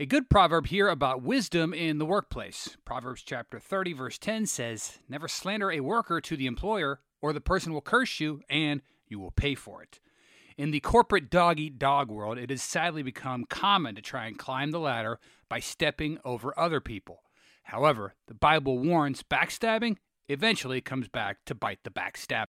A good proverb here about wisdom in the workplace. Proverbs chapter 30, verse 10 says, Never slander a worker to the employer, or the person will curse you, and you will pay for it. In the corporate dog eat dog world, it has sadly become common to try and climb the ladder by stepping over other people. However, the Bible warns backstabbing eventually comes back to bite the backstabber.